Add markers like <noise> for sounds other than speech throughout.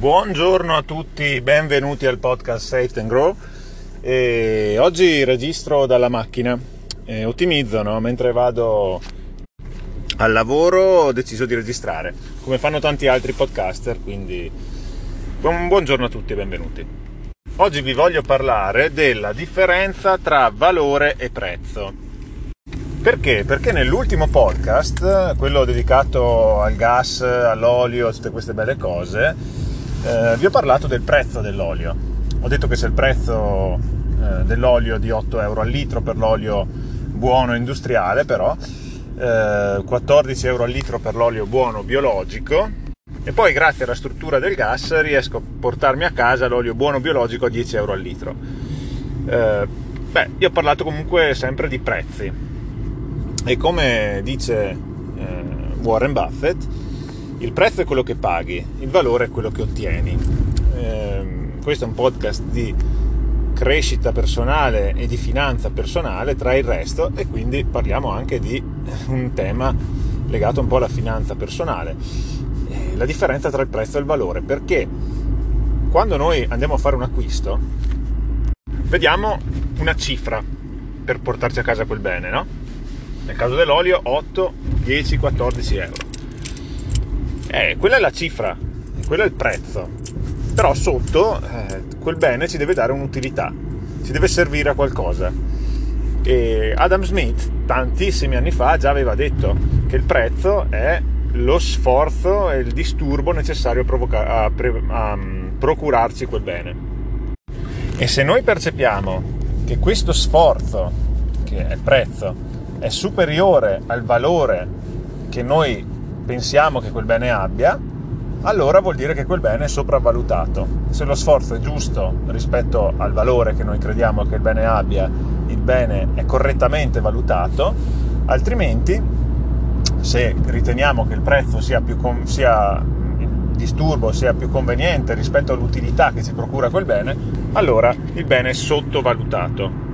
Buongiorno a tutti, benvenuti al podcast Safe and Grow. E oggi registro dalla macchina, e ottimizzo, no? mentre vado al lavoro ho deciso di registrare, come fanno tanti altri podcaster, quindi buon, buongiorno a tutti e benvenuti. Oggi vi voglio parlare della differenza tra valore e prezzo. Perché? Perché nell'ultimo podcast, quello dedicato al gas, all'olio, a tutte queste belle cose, eh, vi ho parlato del prezzo dell'olio. Ho detto che se il prezzo eh, dell'olio di 8 euro al litro per l'olio buono industriale, però, eh, 14 euro al litro per l'olio buono biologico, e poi grazie alla struttura del gas riesco a portarmi a casa l'olio buono biologico a 10 euro al litro. Eh, beh, io ho parlato comunque sempre di prezzi e come dice eh, Warren Buffett, il prezzo è quello che paghi, il valore è quello che ottieni. Eh, questo è un podcast di crescita personale e di finanza personale tra il resto e quindi parliamo anche di un tema legato un po' alla finanza personale. Eh, la differenza tra il prezzo e il valore, perché quando noi andiamo a fare un acquisto vediamo una cifra per portarci a casa quel bene, no? Nel caso dell'olio 8, 10, 14 euro eh, quella è la cifra, quello è il prezzo. Però sotto eh, quel bene ci deve dare un'utilità, ci deve servire a qualcosa. E Adam Smith tantissimi anni fa già aveva detto che il prezzo è lo sforzo e il disturbo necessario a, provoca- a, pre- a um, procurarci quel bene. E se noi percepiamo che questo sforzo, che è il prezzo, è superiore al valore che noi pensiamo che quel bene abbia, allora vuol dire che quel bene è sopravvalutato. Se lo sforzo è giusto rispetto al valore che noi crediamo che il bene abbia, il bene è correttamente valutato, altrimenti se riteniamo che il prezzo sia più sia il disturbo sia più conveniente rispetto all'utilità che ci procura quel bene, allora il bene è sottovalutato.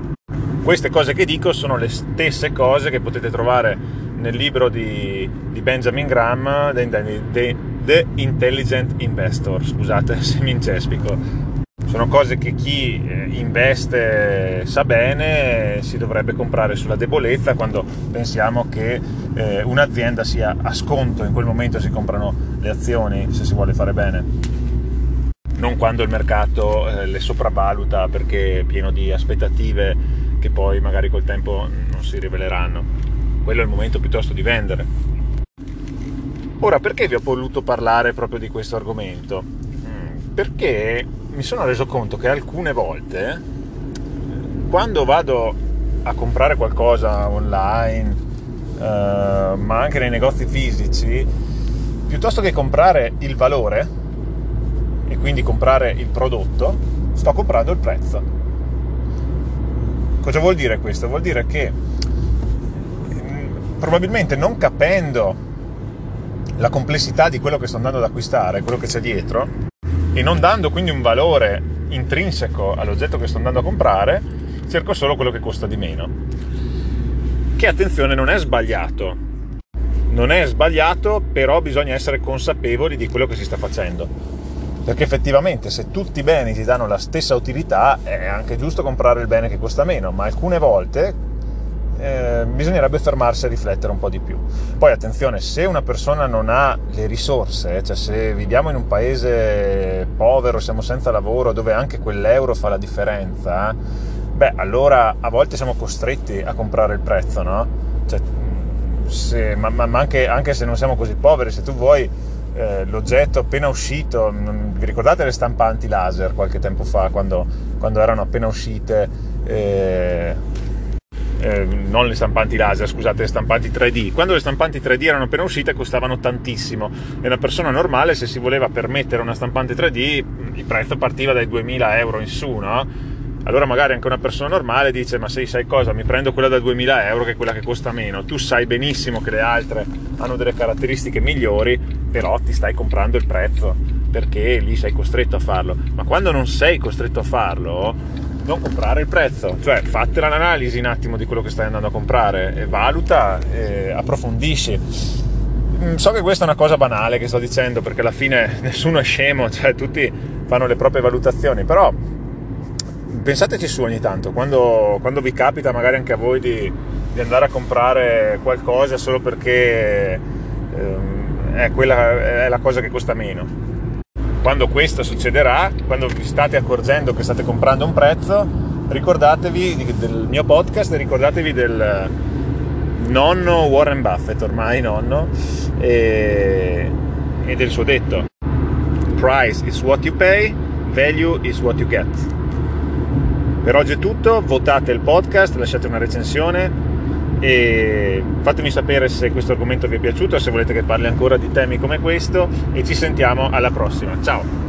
Queste cose che dico sono le stesse cose che potete trovare nel libro di, di Benjamin Graham, The, The Intelligent Investor, scusate <laughs> se mi incespico. Sono cose che chi eh, investe sa bene, si dovrebbe comprare sulla debolezza quando pensiamo che eh, un'azienda sia a sconto, in quel momento si comprano le azioni se si vuole fare bene. Non quando il mercato eh, le sopravvaluta perché è pieno di aspettative che poi magari col tempo non si riveleranno quello è il momento piuttosto di vendere. Ora, perché vi ho voluto parlare proprio di questo argomento? Mm, perché mi sono reso conto che alcune volte, quando vado a comprare qualcosa online, eh, ma anche nei negozi fisici, piuttosto che comprare il valore e quindi comprare il prodotto, sto comprando il prezzo. Cosa vuol dire questo? Vuol dire che probabilmente non capendo la complessità di quello che sto andando ad acquistare, quello che c'è dietro, e non dando quindi un valore intrinseco all'oggetto che sto andando a comprare, cerco solo quello che costa di meno. Che attenzione non è sbagliato. Non è sbagliato, però bisogna essere consapevoli di quello che si sta facendo. Perché effettivamente se tutti i beni ti danno la stessa utilità è anche giusto comprare il bene che costa meno, ma alcune volte eh, bisognerebbe fermarsi a riflettere un po' di più. Poi attenzione, se una persona non ha le risorse, cioè se viviamo in un paese povero, siamo senza lavoro, dove anche quell'euro fa la differenza, beh, allora a volte siamo costretti a comprare il prezzo, no? Cioè, se, ma, ma anche, anche, se non siamo così poveri, se tu vuoi eh, l'oggetto appena uscito, vi ricordate le stampanti laser qualche tempo fa, quando, quando erano appena uscite? Eh, eh, non le stampanti laser, scusate, le stampanti 3D. Quando le stampanti 3D erano appena uscite costavano tantissimo e una persona normale se si voleva permettere una stampante 3D il prezzo partiva dai 2000 euro in su, no? Allora magari anche una persona normale dice ma se sai cosa, mi prendo quella da 2000 euro che è quella che costa meno. Tu sai benissimo che le altre hanno delle caratteristiche migliori, però ti stai comprando il prezzo perché lì sei costretto a farlo. Ma quando non sei costretto a farlo, non comprare il prezzo, cioè fate l'analisi un attimo di quello che stai andando a comprare, e valuta, e approfondisci. mm, so che questa è una cosa banale che sto dicendo perché alla fine <laughs> nessuno è scemo, cioè tutti fanno le proprie valutazioni, però pensateci su ogni tanto, quando, quando vi capita magari anche a voi di, di, andare a comprare qualcosa solo perché ehm, è, quella, è la cosa che costa meno. Quando questo succederà, quando vi state accorgendo che state comprando un prezzo, ricordatevi del mio podcast e ricordatevi del nonno Warren Buffett, ormai nonno, e, e del suo detto. Price is what you pay, value is what you get. Per oggi è tutto, votate il podcast, lasciate una recensione e fatemi sapere se questo argomento vi è piaciuto, se volete che parli ancora di temi come questo e ci sentiamo alla prossima. Ciao!